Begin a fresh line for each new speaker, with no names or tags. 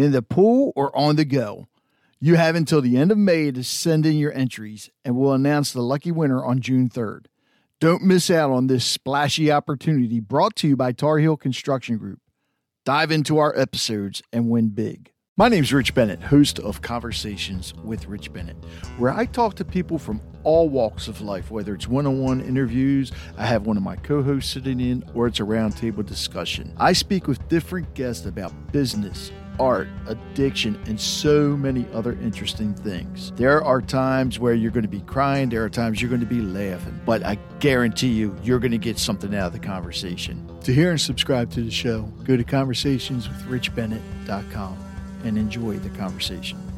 in the pool, or on the go. You have until the end of May to send in your entries, and we'll announce the lucky winner on June 3rd. Don't miss out on this splashy opportunity brought to you by Tar Heel Construction Group. Dive into our episodes and win big. My name is Rich Bennett, host of Conversations with Rich Bennett, where I talk to people from all walks of life, whether it's one on one interviews, I have one of my co hosts sitting in, or it's a roundtable discussion. I speak with different guests about business, art, addiction, and so many other interesting things. There are times where you're going to be crying, there are times you're going to be laughing, but I guarantee you, you're going to get something out of the conversation. To hear and subscribe to the show, go to conversationswithrichbennett.com and enjoy the conversation.